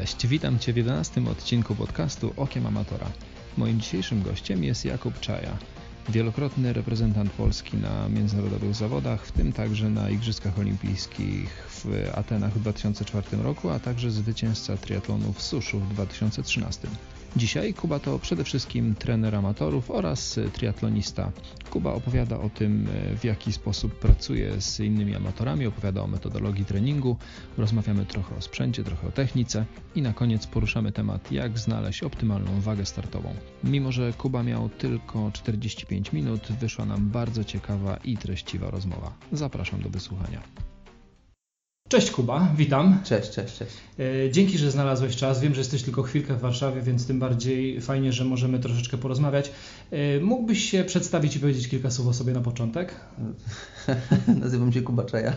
Cześć, witam Cię w 11 odcinku podcastu Okiem Amatora. Moim dzisiejszym gościem jest Jakub Czaja, wielokrotny reprezentant Polski na międzynarodowych zawodach, w tym także na Igrzyskach Olimpijskich w Atenach w 2004 roku, a także zwycięzca triatlonu w Suszu w 2013. Dzisiaj Kuba to przede wszystkim trener amatorów oraz triatlonista. Kuba opowiada o tym, w jaki sposób pracuje z innymi amatorami, opowiada o metodologii treningu, rozmawiamy trochę o sprzęcie, trochę o technice i na koniec poruszamy temat, jak znaleźć optymalną wagę startową. Mimo, że Kuba miał tylko 45 minut, wyszła nam bardzo ciekawa i treściwa rozmowa. Zapraszam do wysłuchania. Cześć Kuba, witam. Cześć, cześć, cześć. E, dzięki, że znalazłeś czas. Wiem, że jesteś tylko chwilkę w Warszawie, więc tym bardziej fajnie, że możemy troszeczkę porozmawiać. E, mógłbyś się przedstawić i powiedzieć kilka słów o sobie na początek? Nazywam się Kuba Czaja.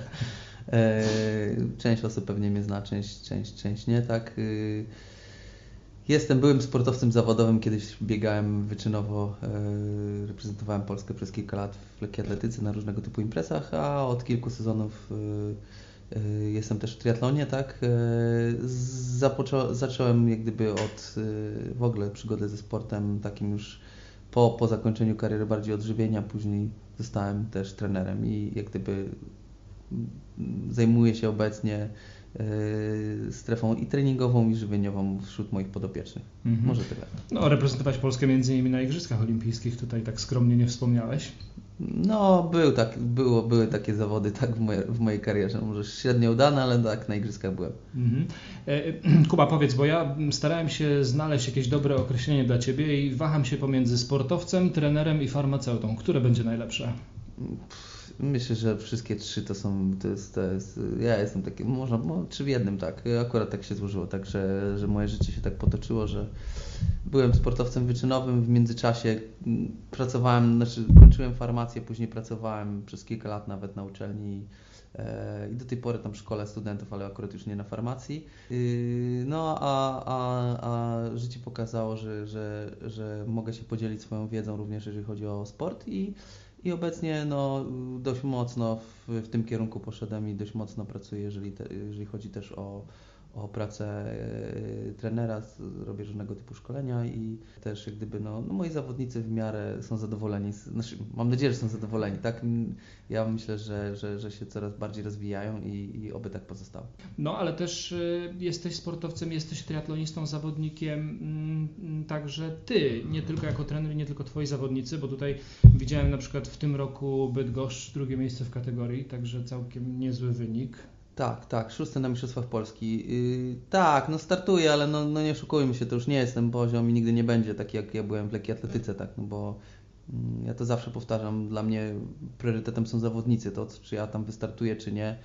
E, część osób pewnie mnie zna, część, część, część nie, tak. Jestem byłym sportowcem zawodowym, kiedyś biegałem wyczynowo, reprezentowałem Polskę przez kilka lat w lekkiej atletyce na różnego typu imprezach, a od kilku sezonów jestem też w triatlonie, tak? Y, Zapoczą, zacząłem jak gdyby od y, w ogóle przygodę ze sportem takim już po, po zakończeniu kariery bardziej odżywienia, później zostałem też trenerem i jak gdyby mm, zajmuję się obecnie strefą i treningową, i żywieniową wśród moich podopiecznych. Mhm. Może tyle. No, reprezentować Polskę między innymi na Igrzyskach Olimpijskich, tutaj tak skromnie nie wspomniałeś. No, był tak, było, były takie zawody tak w, moje, w mojej karierze. Może średnio udane, ale tak na igrzyskach byłem. Mhm. E, Kuba, powiedz, bo ja starałem się znaleźć jakieś dobre określenie dla Ciebie i waham się pomiędzy sportowcem, trenerem i farmaceutą. Które będzie najlepsze? Myślę, że wszystkie trzy to są, to jest, to jest ja jestem taki, można, trzy w jednym, tak. Akurat tak się złożyło, tak, że, że moje życie się tak potoczyło, że byłem sportowcem wyczynowym, w międzyczasie pracowałem, znaczy kończyłem farmację, później pracowałem przez kilka lat nawet na uczelni e, i do tej pory tam szkole studentów, ale akurat już nie na farmacji. Y, no a, a, a życie pokazało, że, że, że mogę się podzielić swoją wiedzą również jeżeli chodzi o sport i i obecnie no, dość mocno w, w tym kierunku poszedłem i dość mocno pracuję, jeżeli, te, jeżeli chodzi też o, o pracę e, trenera, robię różnego typu szkolenia i też jak gdyby no, no moi zawodnicy w miarę są zadowoleni, znaczy, mam nadzieję, że są zadowoleni, tak? Ja myślę, że, że, że się coraz bardziej rozwijają i, i oby tak pozostało. No ale też y, jesteś sportowcem, jesteś triatlonistą, zawodnikiem, mm, także Ty, nie tylko jako trener, nie tylko Twoi zawodnicy, bo tutaj widziałem na przykład w tym roku Bydgoszcz drugie miejsce w kategorii, także całkiem niezły wynik. Tak, tak, szósty na Mistrzostwach Polski. Yy, tak, no startuję, ale no, no nie oszukujmy się, to już nie jestem poziom i nigdy nie będzie taki, jak ja byłem w lekkiej atletyce, tak, no bo yy, ja to zawsze powtarzam, dla mnie priorytetem są zawodnicy, to czy ja tam wystartuję, czy nie,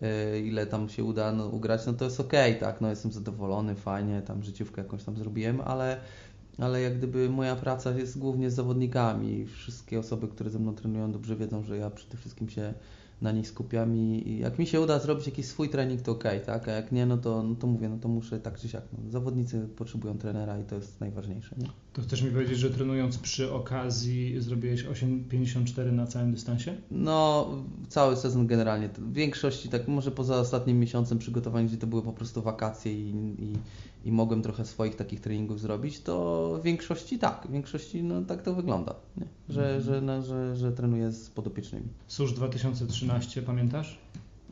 yy, ile tam się uda no, ugrać, no to jest okay, tak, no jestem zadowolony, fajnie, tam życiówkę jakąś tam zrobiłem, ale ale jak gdyby moja praca jest głównie z zawodnikami. Wszystkie osoby, które ze mną trenują, dobrze wiedzą, że ja przede wszystkim się na nich skupiam i jak mi się uda zrobić jakiś swój trening, to ok, tak? A jak nie, no to, no to mówię, no to muszę tak czy siak. No, zawodnicy potrzebują trenera i to jest najważniejsze. Nie? To chcesz mi powiedzieć, że trenując przy okazji zrobiłeś 8,54 na całym dystansie? No, cały sezon generalnie. W większości, tak może poza ostatnim miesiącem przygotowań, gdzie to były po prostu wakacje i, i, i mogłem trochę swoich takich treningów zrobić, to w większości tak, w większości no, tak to wygląda, nie? Że, mhm. że, no, że, że trenuję z podopiecznymi. Susz 2013, pamiętasz?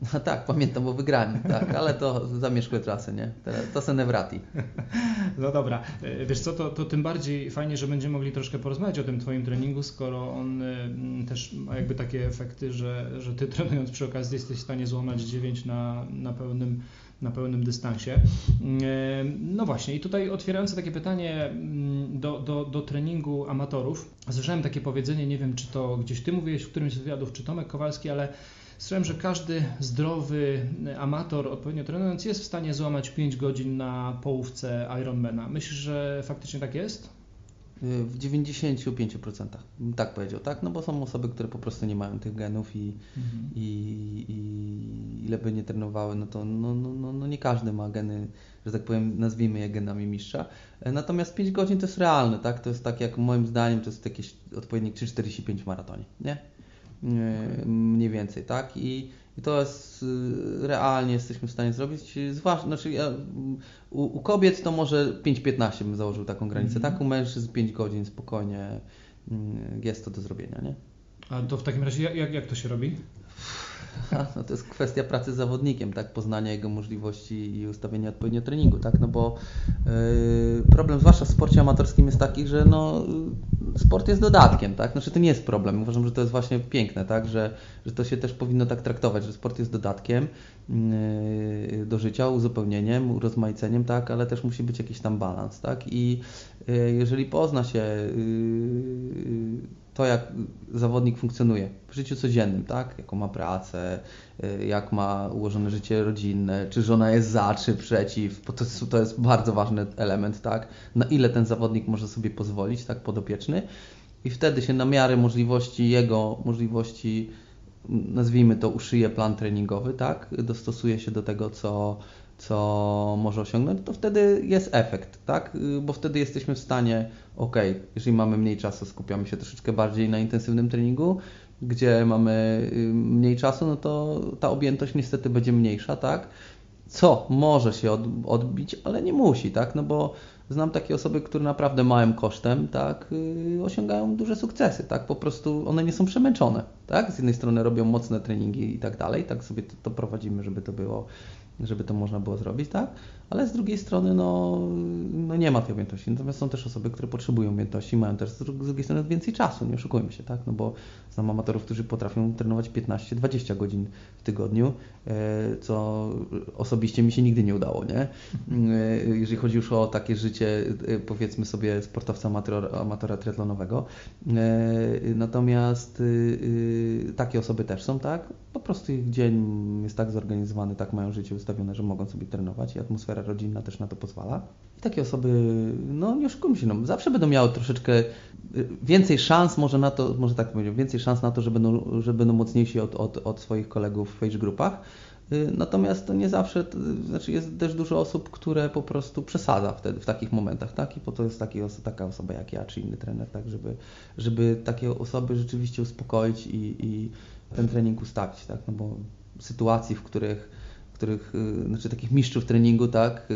No tak, pamiętam, bo wygrałem, tak, ale to zamierzchłe trasy, nie? To se wrati. No dobra, e, wiesz co, to, to tym bardziej fajnie, że będziemy mogli troszkę porozmawiać o tym Twoim treningu, skoro on e, też ma jakby takie efekty, że, że Ty trenując przy okazji jesteś w stanie złamać 9 na, na pełnym na pełnym dystansie. No właśnie, i tutaj otwierające takie pytanie mm, do, do, do treningu amatorów. Słyszałem takie powiedzenie, nie wiem czy to gdzieś Ty mówiłeś w którymś z wywiadów, czy Tomek Kowalski, ale Słyszałem, że każdy zdrowy amator, odpowiednio trenując, jest w stanie złamać 5 godzin na połówce Ironmana. Myślisz, że faktycznie tak jest? W 95% tak powiedział, tak? No bo są osoby, które po prostu nie mają tych genów i, mhm. i, i ile by nie trenowały, no to no, no, no, no nie każdy ma geny, że tak powiem, nazwijmy je genami mistrza. Natomiast 5 godzin to jest realne, tak? To jest tak jak moim zdaniem to jest jakieś odpowiednik 3,45 w maratonie, nie? okay. mniej więcej, tak? I, I to jest y, realnie jesteśmy w stanie zrobić. Zwłaszcza, znaczy ja, u, u, kobiet to może 5-15 bym założył taką granicę, mm. tak? U mężczyzn 5 godzin spokojnie mm, jest to do zrobienia, nie? A to w takim razie jak, jak to się robi? no to jest kwestia pracy z zawodnikiem, tak, poznania jego możliwości i ustawienia odpowiednio treningu, tak, no bo yy, problem zwłaszcza w sporcie amatorskim jest taki, że no, sport jest dodatkiem, tak, znaczy to nie jest problem, uważam, że to jest właśnie piękne, tak, że, że to się też powinno tak traktować, że sport jest dodatkiem yy, do życia, uzupełnieniem, urozmaiceniem, tak, ale też musi być jakiś tam balans, tak, i yy, jeżeli pozna się yy, to, jak zawodnik funkcjonuje w życiu codziennym, tak? Jaką ma pracę, y, jak ma ułożone życie rodzinne, czy żona jest za, czy przeciw, bo to to jest bardzo ważny element, tak? Na ile ten zawodnik może sobie pozwolić, tak, podopieczny. I wtedy się na miarę możliwości jego, możliwości, nazwijmy to, uszyje plan treningowy, tak? Dostosuje się do tego, co, co może osiągnąć, to wtedy jest efekt, tak? Bo wtedy jesteśmy w stanie, ok, jeżeli mamy mniej czasu, skupiamy się troszeczkę bardziej na intensywnym treningu, gdzie mamy y, mniej czasu, no to ta objętość niestety będzie mniejsza, tak? Co może się odbić, ale nie musi, tak? No bo znam takie osoby, które naprawdę małym kosztem, tak, y, osiągają duże sukcesy, tak? Po prostu one nie są przemęczone, tak? Z jednej strony robią mocne treningi i tak dalej, tak sobie to, to prowadzimy, żeby to było żeby to można było zrobić, tak? Ale z drugiej strony no, no nie ma tej objętości. Natomiast są też osoby, które potrzebują objętości, mają też z drugiej strony więcej czasu, nie oszukujmy się, tak? No bo znam amatorów, którzy potrafią trenować 15-20 godzin w tygodniu, e, co osobiście mi się nigdy nie udało, nie? E, jeżeli chodzi już o takie życie, e, powiedzmy sobie, sportowca amatora, amatora triatlonowego. Natomiast takie osoby też są, tak? Po prostu ich dzień jest tak zorganizowany, tak mają życie ustawione, że mogą sobie trenować i atmosfera rodzinna też na to pozwala. I takie osoby, no nie oszukujmy się, no, zawsze będą miały troszeczkę y, więcej szans może na to, może tak powiedzieć, więcej szans na to, że będą, że będą mocniejsi od, od, od swoich kolegów w age grupach. Y, natomiast to nie zawsze, znaczy jest też dużo osób, które po prostu przesadza wtedy, w takich momentach, tak? I po to jest taki, taka osoba jak ja, czy inny trener, tak? Żeby, żeby takie osoby rzeczywiście uspokoić i, i ten trening ustawić, tak? No bo sytuacji, w których których, y, znaczy takich mistrzów treningu, tak, y,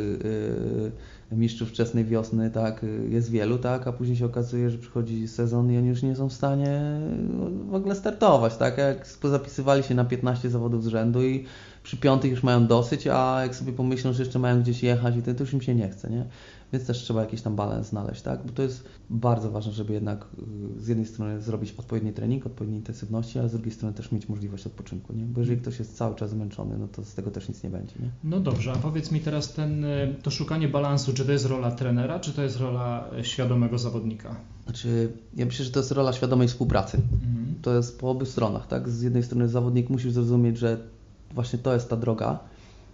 y, mistrzów wczesnej wiosny, tak, jest wielu, tak, a później się okazuje, że przychodzi sezon i oni już nie są w stanie w ogóle startować, tak, jak pozapisywali się na 15 zawodów z rzędu i przy piątych już mają dosyć, a jak sobie pomyślą, że jeszcze mają gdzieś jechać i to już im się nie chce, nie? Więc też trzeba jakiś tam balans znaleźć, tak? Bo to jest bardzo ważne, żeby jednak y, z jednej strony zrobić odpowiedni trening, odpowiedniej intensywności, ale z drugiej strony też mieć możliwość odpoczynku, nie? Bo jeżeli ktoś jest cały czas zmęczony, no to z tego też nic nie będzie, nie? No dobrze, a powiedz mi teraz ten, y, to szukanie balansu, czy to jest rola trenera, czy to jest rola y, świadomego zawodnika? Znaczy, ja myślę, że to jest rola świadomej współpracy. Mhm. To jest po obu stronach, tak? Z jednej strony zawodnik musi zrozumieć, że właśnie to jest ta droga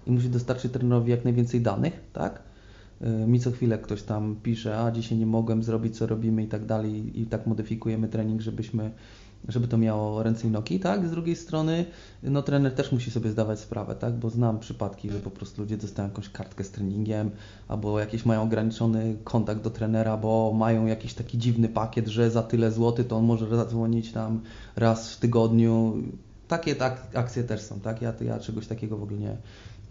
i musi dostarczyć trenerowi jak najwięcej danych, tak? Y, mi co chwilę ktoś tam pisze, a dzisiaj nie mogłem zrobić, co robimy i tak dalej i tak modyfikujemy trening, żebyśmy, żeby to miało ręce i nogi, tak? Z drugiej strony, no trener też musi sobie zdawać sprawę, tak? Bo znam przypadki, że po prostu ludzie dostają jakąś kartkę z treningiem albo jakiś mają ograniczony kontakt do trenera, bo mają jakiś taki dziwny pakiet, że za tyle złotych to on może zadzwonić tam raz w tygodniu. Takie tak, akcje też są, tak? Ja, ja czegoś takiego w ogóle nie,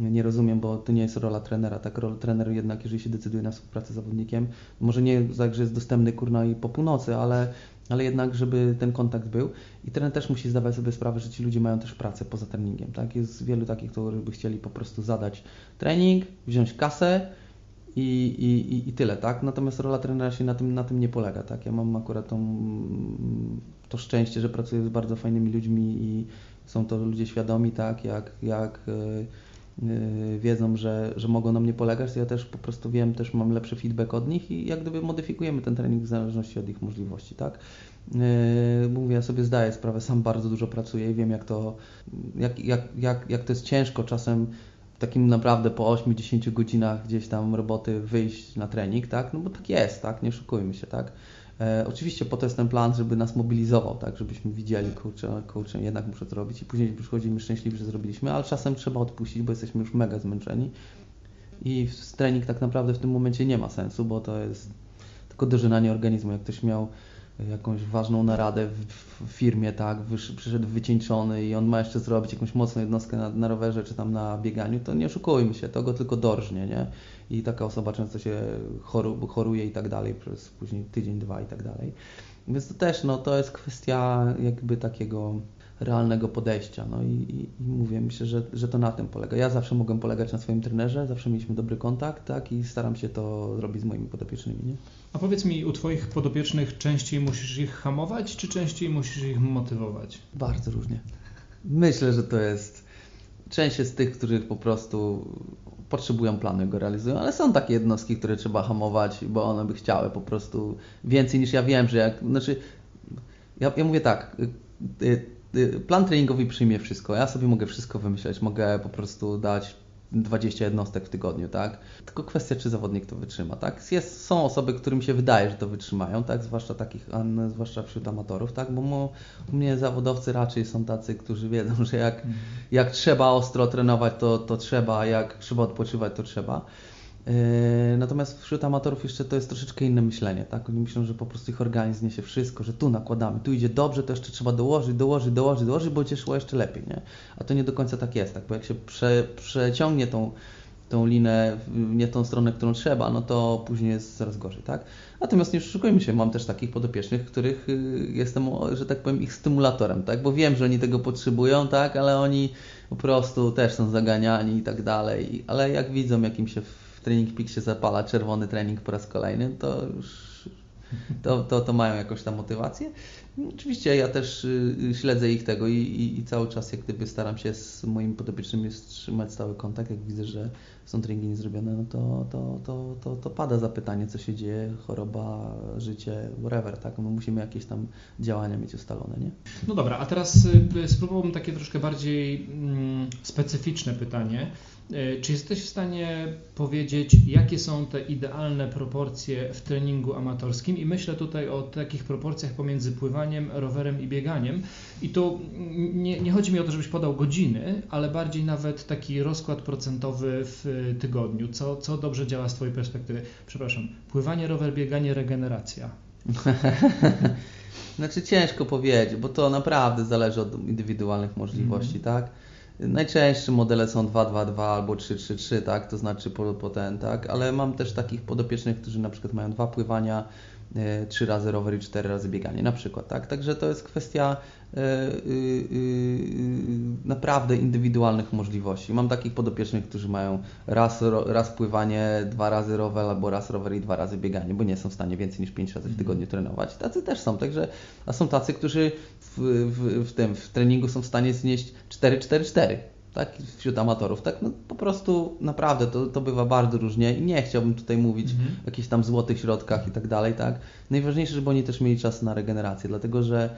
nie rozumiem, bo to nie jest rola trenera. Tak, rola trener jednak, jeżeli się decyduje na współpracę z zawodnikiem, może nie tak, że jest dostępny kurna i po północy, ale, ale jednak, żeby ten kontakt był. I trener też musi zdawać sobie sprawę, że ci ludzie mają też pracę poza treningiem. Tak? Jest wielu takich, którzy by chcieli po prostu zadać trening, wziąć kasę, i, i, i tyle, tak? Natomiast rola trenera się na tym, na tym nie polega, tak? Ja mam akurat tą, to szczęście, że pracuję z bardzo fajnymi ludźmi i są to ludzie świadomi, tak? Jak, jak Y, wiedzą, że, że mogą na mnie polegać, ja też po prostu wiem, też mam lepszy feedback od nich i jak gdyby modyfikujemy ten trening w zależności od ich możliwości, tak? Y, mówię, ja sobie zdaję sprawę, sam bardzo dużo pracuję i wiem jak to, jak, jak, jak, jak to jest ciężko czasem takim naprawdę po 8-10 godzinach gdzieś tam roboty wyjść na trening, tak? No bo tak jest, tak? Nie oszukujmy się, tak? E, oczywiście po to jest ten plan, żeby nas mobilizował, tak, żebyśmy widzieli, kurczę, kurczę, jednak muszę to robić i później przychodzimy szczęśliwi, że zrobiliśmy, ale czasem trzeba odpuścić, bo jesteśmy już mega zmęczeni i trening tak naprawdę w tym momencie nie ma sensu, bo to jest tylko dożynanie organizmu. Jak ktoś miał jakąś ważną naradę w, firmie, tak, Wysz, przyszedł wycieńczony i on ma jeszcze zrobić jakąś mocną jednostkę na, na rowerze czy tam na bieganiu, to nie oszukujmy się, to go tylko dorżnie, nie? I taka osoba często się choru, choruje i tak dalej, przez później tydzień, dwa i tak dalej. Więc to też, no, to jest kwestia jakby takiego realnego podejścia. No i, i, i mówię, myślę, że, że to na tym polega. Ja zawsze mogłem polegać na swoim trenerze, zawsze mieliśmy dobry kontakt, tak, i staram się to robić z moimi podopiecznymi, nie? A powiedz mi, u Twoich podopiecznych częściej musisz ich hamować, czy częściej musisz ich motywować? Bardzo różnie. Myślę, że to jest część jest tych, których po prostu potrzebują planu i go realizują, ale są takie jednostki, które trzeba hamować, bo one by chciały po prostu więcej niż ja wiem, że jak, znaczy ja, ja mówię tak, y, y, y, plan treningowy przyjmie wszystko, ja sobie mogę wszystko wymyśleć, mogę po prostu dać 20 jednostek w tygodniu, tak? Tylko kwestia, czy zawodnik to wytrzyma, tak? Jest, są osoby, którym się wydaje, że to wytrzymają, tak? Zwłaszcza takich, zwłaszcza wśród amatorów, tak? Bo mu, u mnie zawodowcy raczej są tacy, którzy wiedzą, że jak, mhm. jak trzeba ostro trenować, to, to trzeba, jak trzeba odpoczywać, to trzeba. Yy, natomiast wśród amatorów jeszcze to jest troszeczkę inne myślenie, tak? Oni myślą, że po prostu ich organizm niesie wszystko, że tu nakładamy, tu idzie dobrze, to jeszcze trzeba dołożyć, dołożyć, dołożyć, dołożyć, bo będzie jeszcze lepiej, nie? A to nie do końca tak jest, tak? Bo jak się prze, przeciągnie tą, tą linę nie tą stronę, którą trzeba, no to później jest coraz gorzej, tak? Natomiast nie oszukujmy się, mam też takich podopiecznych, których y, jestem, że tak powiem, ich stymulatorem, tak? Bo wiem, że oni tego potrzebują, tak? Ale oni po prostu też są zaganiani i tak dalej. Ale jak widzą, jakim się w Training Peak się zapala czerwony trening po raz kolejny, to już to, to, to mają jakąś tam motywację. Oczywiście ja też y, y, śledzę ich tego i, i, i, cały czas jak gdyby staram się z moimi podopiecznymi trzymać stały kontakt. Jak widzę, że są treningi niezrobione, no to, to, to, to, to pada zapytanie, co się dzieje, choroba, życie, whatever, tak? No musimy jakieś tam działania mieć ustalone, nie? No dobra, a teraz y, spróbowałbym takie troszkę bardziej mm, specyficzne pytanie. E, czy jesteś w stanie powiedzieć, jakie są te idealne proporcje w treningu amatorskim? I myślę tutaj o takich proporcjach pomiędzy pływaniem, rowerem i bieganiem. I tu nie, nie chodzi mi o to, żebyś podał godziny, ale bardziej nawet taki rozkład procentowy w tygodniu. Co, co dobrze działa z Twojej perspektywy? Przepraszam, pływanie, rower, bieganie, regeneracja. znaczy ciężko powiedzieć, bo to naprawdę zależy od indywidualnych możliwości, mm. tak? Najczęstsze modele są 2-2-2 albo 3-3-3, tak? To znaczy po, po ten, tak? Ale mam też takich podopiecznych, którzy na przykład mają dwa pływania, trzy razy rower i cztery razy bieganie na przykład, tak? Także to jest kwestia e, y, naprawdę indywidualnych możliwości. Mam takich podopiecznych, którzy mają raz, raz pływanie, dwa razy rower albo raz rower i dwa razy bieganie, bo nie są w stanie więcej niż pięć razy w tygodniu trenować. Tacy też są, także a są tacy, którzy w, w, w tym w treningu są w stanie znieść 4-4-4 tak, wśród amatorów, tak, no po prostu naprawdę to, to bywa bardzo różnie i nie chciałbym tutaj mówić mhm. o jakichś tam złotych środkach i tak dalej, tak. Najważniejsze, żeby oni też mieli czas na regenerację, dlatego że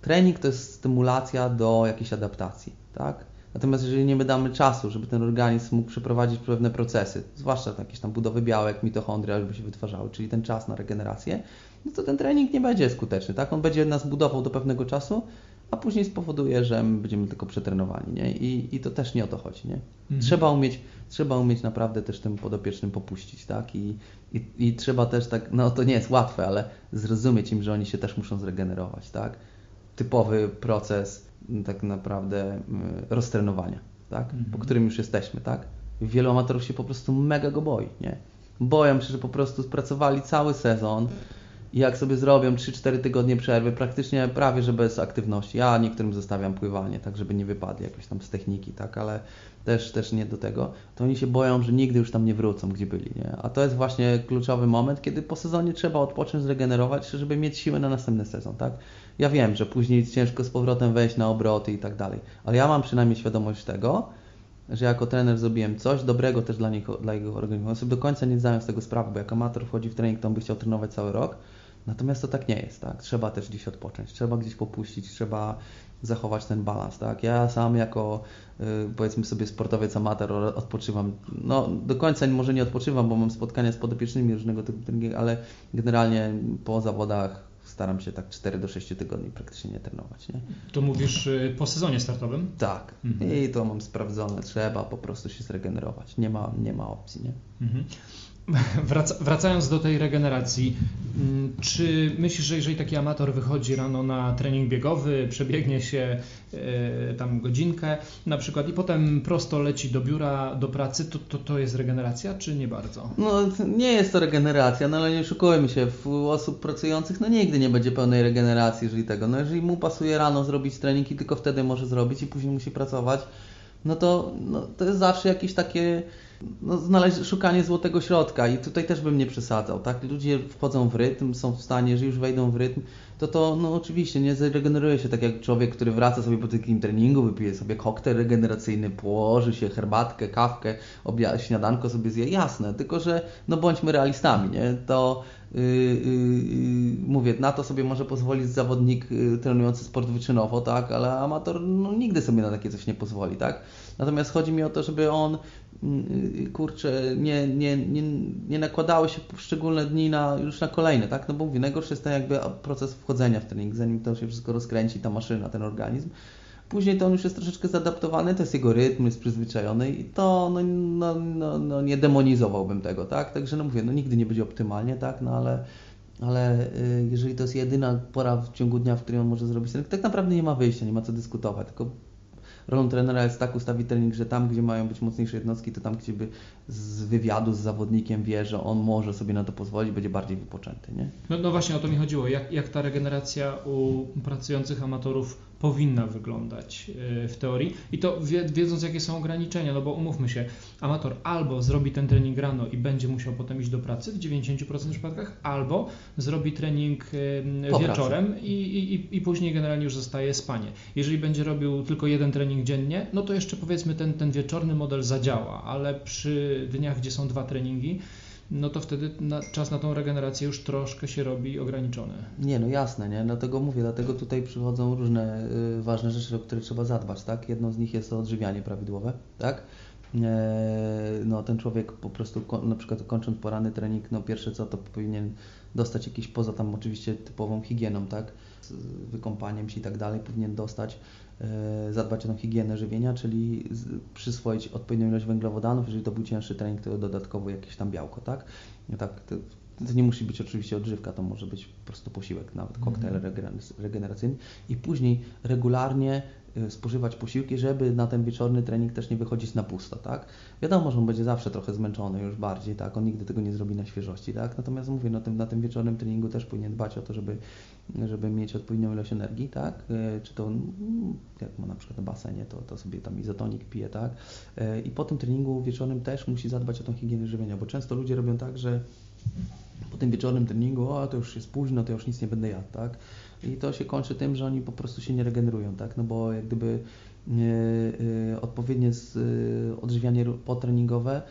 trening to jest stymulacja do jakiejś adaptacji, tak. Natomiast jeżeli nie damy czasu, żeby ten organizm mógł przeprowadzić pewne procesy, zwłaszcza jakieś tam budowy białek, mitochondria, żeby się wytwarzały, czyli ten czas na regenerację, no to ten trening nie będzie skuteczny, tak? On będzie nas budował do pewnego czasu, a później spowoduje, że my będziemy tylko przetrenowani, nie? I, i to też nie o to chodzi, nie? Mhm. Trzeba umieć, trzeba umieć naprawdę też tym podopiecznym popuścić, tak? I, i, I trzeba też tak, no to nie jest łatwe, ale zrozumieć im, że oni się też muszą zregenerować, tak? Typowy proces tak naprawdę roztrenowania, tak? Po mhm. którym już jesteśmy, tak? Wielu amatorów się po prostu mega go boi, nie? Boją się, że po prostu spracowali cały sezon, i jak sobie zrobią 3-4 tygodnie przerwy, praktycznie prawie że bez aktywności. Ja niektórym zostawiam pływanie, tak żeby nie wypadli jakoś tam z techniki, tak, ale też, też nie do tego, to oni się boją, że nigdy już tam nie wrócą, gdzie byli. Nie? A to jest właśnie kluczowy moment, kiedy po sezonie trzeba odpocząć, zregenerować, żeby mieć siłę na następny sezon. Tak? Ja wiem, że później ciężko z powrotem wejść na obroty i tak dalej, ale ja mam przynajmniej świadomość tego, że jako trener zrobiłem coś dobrego też dla, niego, dla jego organizmu. On sobie do końca nie zdają z tego sprawy, bo jak amator wchodzi w trening, to on by chciał trenować cały rok, Natomiast to tak nie jest, tak? Trzeba też gdzieś odpocząć, trzeba gdzieś popuścić, trzeba zachować ten balans, tak? Ja sam jako y, powiedzmy sobie sportowiec amator odpoczywam, no do końca może nie odpoczywam, bo mam spotkania z podopiecznymi różnego typu treningi, ale generalnie po zawodach staram się tak 4 do 6 tygodni praktycznie nie trenować. Nie? To mówisz y, po sezonie startowym? Tak. Mhm. I to mam sprawdzone. Trzeba po prostu się zregenerować. Nie ma, nie ma opcji. Nie? Mhm. wracając do tej regeneracji, mm, czy myślisz, że jeżeli taki amator wychodzi rano na trening biegowy, przebiegnie się e, tam godzinkę na przykład i potem prosto leci do biura, do pracy, to, to, to jest regeneracja, czy nie bardzo? No nie jest to regeneracja, no ale nie oszukujmy się, u osób pracujących no nigdy nie będzie pełnej regeneracji, jeżeli tego, no jeżeli mu pasuje rano zrobić trening i tylko wtedy może zrobić i później musi pracować, no to no, to jest zawsze jakieś takie no, znaleźć, szukanie złotego środka i tutaj też bym nie przesadzał, tak? Ludzie wchodzą w rytm, są w stanie, że już wejdą w rytm, to to no oczywiście nie zregeneruje się tak jak człowiek, który wraca sobie po takim treningu, wypije sobie koktajl regeneracyjny, położy się herbatkę, kawkę, obia- śniadanko sobie zje, jasne, tylko że no bądźmy realistami, nie? To yy, yy, mówię, na to sobie może pozwolić zawodnik yy, trenujący sport wyczynowo, tak, ale amator no, nigdy sobie na takie coś nie pozwoli, tak? Natomiast chodzi mi o to, żeby on Y, kurczę, nie, nie, nie, nie nakładały się poszczególne dni na, już na kolejne, tak? No bo mówię, najgorszy jest ten jakby proces wchodzenia w trening, zanim to się wszystko rozkręci, ta maszyna, ten organizm. Później to on już jest troszeczkę zaadaptowany, to jest jego rytm, jest przyzwyczajony i to no, no, no, no nie demonizowałbym tego, tak? Także no mówię, no nigdy nie będzie optymalnie, tak? No ale, ale y, jeżeli to jest jedyna pora w ciągu dnia, w której on może zrobić trening, tak naprawdę nie ma wyjścia, nie ma co dyskutować, tylko rolą trenera jest tak ustawić trening, że tam, gdzie mają być mocniejsze jednostki, to tam, gdzie by z wywiadu z zawodnikiem wie, że on może sobie na to pozwolić, będzie bardziej wypoczęty. Nie? No, no właśnie o to mi chodziło. Jak, jak ta regeneracja u pracujących amatorów powinna wyglądać e, w teorii i to wiedząc jakie są ograniczenia, no bo umówmy się, amator albo zrobi ten trening rano i będzie musiał potem iść do pracy w 90% przypadkach, albo zrobi trening wieczorem i, i, i później generalnie już zostaje spanie. Jeżeli będzie robił tylko jeden trening dziennie, no to jeszcze powiedzmy ten, ten wieczorny model zadziała, ale przy dniach, gdzie są dwa treningi, no to wtedy na, czas na tą regenerację już troszkę się robi ograniczony. Nie, no jasne, nie? Dlatego mówię, dlatego tutaj przychodzą różne y, ważne rzeczy, o które trzeba zadbać, tak? Jedną z nich jest to odżywianie prawidłowe, tak? E, no ten człowiek po prostu na przykład kończąc porany trening, no pierwsze co to powinien dostać jakiś poza tam oczywiście typową higieną, tak? Z wykąpaniem się i tak dalej, powinien dostać zadbać o tą higienę żywienia, czyli przyswoić odpowiednią ilość węglowodanów, jeżeli to był cięższy trening, to dodatkowo jakieś tam białko, tak? No tak to, nie musi być oczywiście odżywka, to może być po prostu posiłek, nawet koktajl mm. regeneracyjny i później regularnie Y, spożywać posiłki, żeby na ten wieczorny trening też nie wychodzić na pusto, tak? Wiadomo, że on będzie zawsze trochę zmęczony już bardziej, tak? On nigdy tego nie zrobi na świeżości, tak? Natomiast mówię, na tym, na tym wieczornym treningu też powinien dbać o to, żeby, żeby mieć odpowiednią ilość energii, tak? Y, czy to, jak ma na przykład na basenie, to, to sobie tam izotonik pije, tak? Y, I po tym treningu wieczornym też musi zadbać o tą higienę żywienia, bo często ludzie robią tak, że po tym wieczornym treningu, o to już jest późno, to już nic nie będę jadł, tak? I to się kończy tym, że oni po prostu się nie regenerują, tak? No bo jak gdyby yy, odpowiednie z, yy, odżywianie potreningowe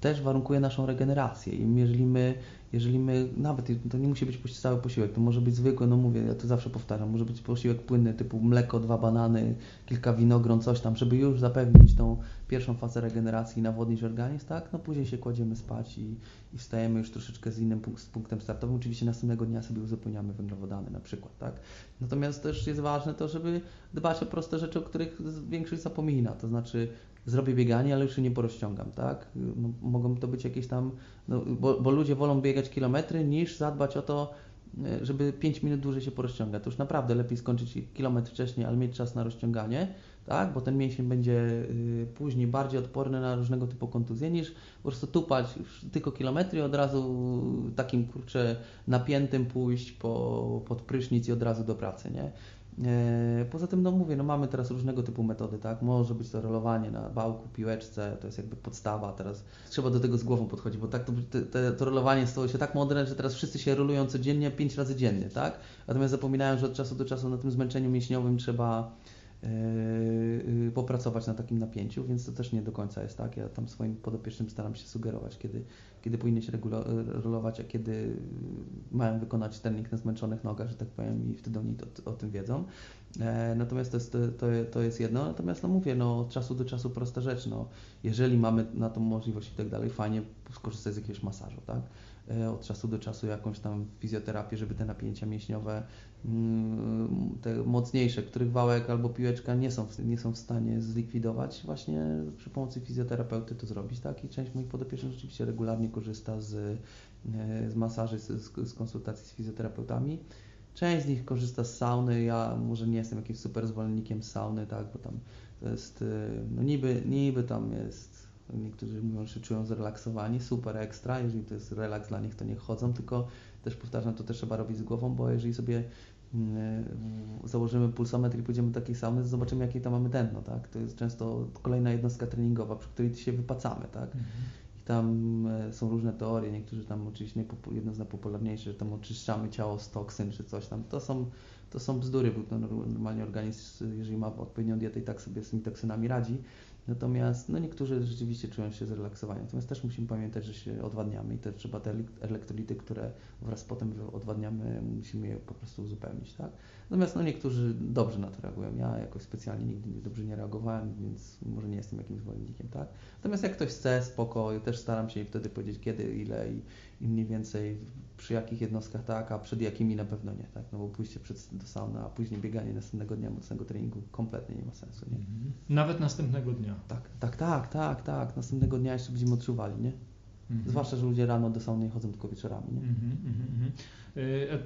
też warunkuje naszą regenerację. I jeżeli my jeżeli my, nawet to nie musi być cały posiłek, to może być zwykły, no mówię, ja to zawsze powtarzam, może być posiłek płynny typu mleko, dwa banany, kilka winogron, coś tam, żeby już zapewnić tą pierwszą fazę regeneracji i nawodnić organizm, tak? No później się kładziemy spać i, i wstajemy już troszeczkę z innym punkt, z punktem startowym. Oczywiście następnego dnia sobie uzupełniamy węglowodany na przykład, tak? Natomiast też jest ważne to, żeby dbać o proste rzeczy, o których większość zapomina, to znaczy zrobię bieganie, ale już się nie porozciągam, tak? Mogą to być jakieś tam, no, bo, bo, ludzie wolą biegać kilometry niż zadbać o to, e, żeby 5 minut dłużej się porozciągać. To już naprawdę lepiej skończyć kilometr wcześniej, ale mieć czas na rozciąganie, tak? Bo ten mięsień będzie y, później bardziej odporny na różnego typu kontuzje niż po prostu tupać tylko kilometry i od razu takim kurczę napiętym pójść po, pod prysznic i od razu do pracy, nie? E, poza tym, no mówię, no mamy teraz różnego typu metody, tak? Może być to rolowanie na bałku, piłeczce, to jest jakby podstawa. Teraz trzeba do tego z głową podchodzić, bo tak to, to rolowanie stało się tak moderne, że teraz wszyscy się rolują codziennie, pięć razy dziennie, tak? Natomiast zapominają, że od czasu do czasu na tym zmęczeniu mięśniowym trzeba popracować na takim napięciu, więc to też nie do końca jest tak. Ja tam swoim podopiecznym staram się sugerować, kiedy, kiedy powinny się rolować, a kiedy mają wykonać trening na zmęczonych nogach, że tak powiem, i wtedy oni o, o tym wiedzą. E, natomiast to jest, to, to jest jedno, natomiast no mówię, no od czasu do czasu prosta rzecz, no jeżeli mamy na to możliwość i tak dalej, fajnie skorzystać z jakiegoś masażu, tak? E, od czasu do czasu jakąś tam fizjoterapię, żeby te napięcia mięśniowe, te mocniejsze, których wałek albo piłeczka nie są, nie są w stanie zlikwidować, właśnie przy pomocy fizjoterapeuty to zrobić, tak? I część moich podopiecznych rzeczywiście regularnie korzysta z, e, z masaży, z, z konsultacji z fizjoterapeutami. Część z nich korzysta z sauny, ja może nie jestem jakimś super zwolennikiem sauny, tak, bo tam to jest, e, no niby, niby tam jest Niektórzy mówią, że czują zrelaksowani, super ekstra, jeżeli to jest relaks dla nich, to nie chodzą, tylko też powtarzam, to też trzeba robić z głową, bo jeżeli sobie mm, założymy pulsometr i pójdziemy sauny, to zobaczymy, jakie tam mamy tętno, tak? To jest często kolejna jednostka treningowa, przy której się wypacamy, tak? Mhm. I tam e, są różne teorie, niektórzy tam oczywiście, jedna z najpopularniejszych, że tam oczyszczamy ciało z toksyn czy coś tam. To są, to są bzdury, bo normalnie organizm, jeżeli ma odpowiednią dietę i tak sobie z tymi toksynami radzi, Natomiast no niektórzy rzeczywiście czują się zrelaksowani. Natomiast też musimy pamiętać, że się odwadniamy i też trzeba te elektrolity, które wraz potem odwadniamy, musimy je po prostu uzupełnić. Tak? Natomiast no niektórzy dobrze na to reagują. Ja jakoś specjalnie nigdy dobrze nie reagowałem, więc może nie jestem jakimś zwolennikiem. Tak? Natomiast jak ktoś chce, spoko, też staram się wtedy powiedzieć kiedy, ile i, i mniej więcej przy jakich jednostkach tak, a przed jakimi na pewno nie, tak? No bo pójście przed, do sauny, a później bieganie następnego dnia mocnego treningu kompletnie nie ma sensu, nie? Mhm. Nawet następnego dnia. Tak, tak, tak, tak, tak. Następnego dnia jeszcze będziemy odczuwali, nie? Mhm. Zwłaszcza, że ludzie rano do sauny nie chodzą tylko wieczorami. Nie? Mhm, mhm, mhm.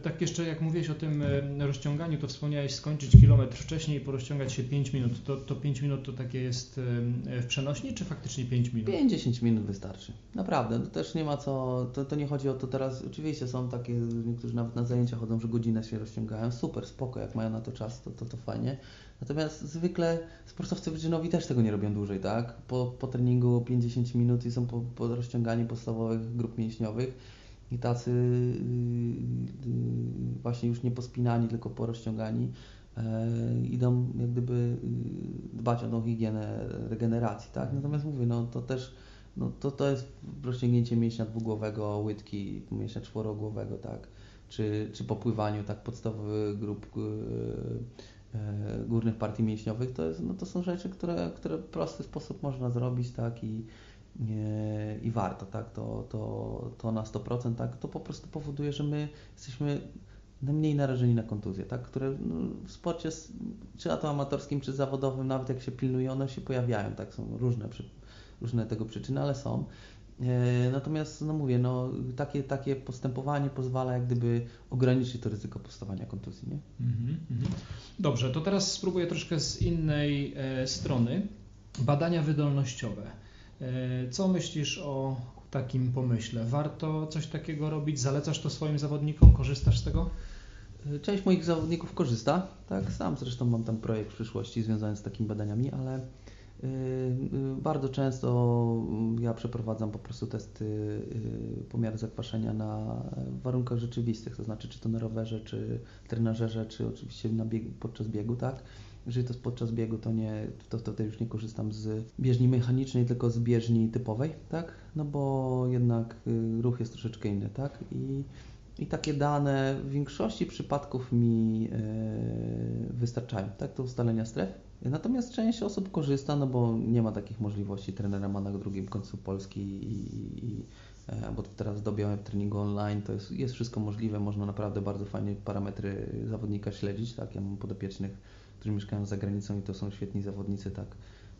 Tak jeszcze jak mówiłeś o tym e, rozciąganiu, to wspomniałeś skończyć kilometr wcześniej i porozciągać się 5 minut. To, to 5 minut to takie jest e, w przenośni, czy faktycznie 5 minut? 5-10 minut wystarczy. Naprawdę. To też nie ma co, to, to nie chodzi o to teraz, oczywiście są takie, niektórzy nawet na zajęcia chodzą, że godzinę się rozciągają. Super, spoko, jak mają na to czas, to, to, to fajnie. Natomiast zwykle sportowcy wyczynowi też tego nie robią dłużej, tak? Po, po treningu 50 minut i są po, po rozciąganiu podstawowych grup mięśniowych i tacy yy, właśnie już nie pospinani, tylko porozciągani e, idą jak gdyby dbać o tą higienę regeneracji, tak? Natomiast mówię, no to też no to, to jest rozciągnięcie mięśnia dwugłowego, łydki, mięśnia czworogłowego, tak? Czy, czy po pływaniu, tak? Podstawowych grup górnych partii mięśniowych, to, jest, no to są rzeczy, które, które w prosty sposób można zrobić, tak? I, i warto, tak, to, to, to na 100%, tak, to po prostu powoduje, że my jesteśmy mniej narażeni na kontuzje, tak, które no, w sporcie, czy to amatorskim, czy zawodowym, nawet jak się pilnuje, one się pojawiają, tak, są różne, różne tego przyczyny, ale są. E, natomiast, no mówię, no, takie, takie postępowanie pozwala jak gdyby ograniczyć to ryzyko powstawania kontuzji, nie? Mm -hmm. Dobrze, to teraz spróbuję troszkę z innej e, strony. Badania wydolnościowe. E, co myślisz o takim pomyśle? Warto coś takiego robić? Zalecasz to swoim zawodnikom? Korzystasz z tego? E, część moich zawodników korzysta, tak, sam zresztą mam tam projekt w przyszłości związany z takimi badaniami, ale yy, bardzo często ja przeprowadzam po prostu testy pomiary zakwaszenia na warunkach rzeczywistych, to znaczy czy to na rowerze, czy trenażerze, czy oczywiście na biegu, podczas biegu, tak. Jeżeli to jest podczas biegu, to nie, to wtedy już nie korzystam z bieżni mechanicznej, tylko z bieżni typowej, tak? No bo jednak y, ruch jest troszeczkę inny, tak? I, i takie dane w większości przypadków mi y, wystarczają, tak? Do ustalenia stref. Natomiast część osób korzysta, no bo nie ma takich możliwości. Trenera ma na drugim końcu Polski i, i e, bo teraz w dobie treningu online to jest, jest wszystko możliwe, można naprawdę bardzo fajnie parametry zawodnika śledzić, tak? Ja mam podopiecznych którzy mieszkają za granicą i to są świetni zawodnicy, tak.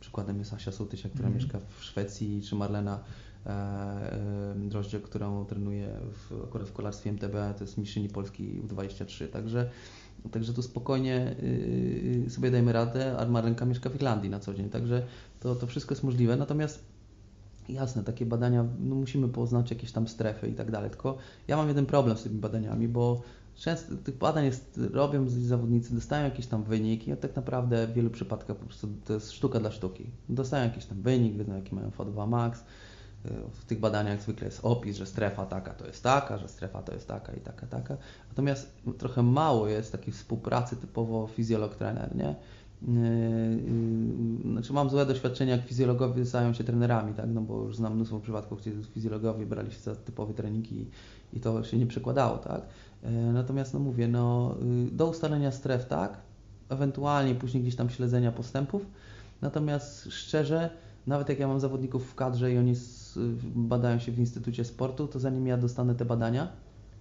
Przykładem jest Asia Sotysia, która mm. mieszka w Szwecji, czy Marlena e, e, Droździe, którą trenuje w, akurat w kolarstwie MTB, to jest mistrzyni Polski U23, także Także tu spokojnie yy, sobie dajmy radę, a Marlenka mieszka w Irlandii na co dzień, także to, to wszystko jest możliwe. Natomiast jasne, takie badania, no musimy poznać jakieś tam strefy i tak dalej, tylko ja mam jeden problem z tymi badaniami, bo Często tych badań jest, robią zawodnicy, dostają jakiś tam wynik i tak naprawdę w wielu przypadkach po prostu to jest sztuka dla sztuki. Dostają jakiś tam wynik, wiedzą jaki mają VO2 max. W tych badaniach zwykle jest opis, że strefa taka to jest taka, że strefa to jest taka i taka, taka. Natomiast trochę mało jest takiej współpracy typowo fizjolog-trener, nie? Yy, yy, znaczy mam złe doświadczenia, jak fizjologowie stają się trenerami, tak? no bo już znam mnóstwo przypadków, gdzie fizjologowie brali się za typowe treningi i to się nie przekładało, tak? E, natomiast no mówię, no, y, do ustalenia stref tak, ewentualnie później gdzieś tam śledzenia postępów. Natomiast szczerze, nawet jak ja mam zawodników w kadrze i oni badają się w Instytucie Sportu, to zanim ja dostanę te badania,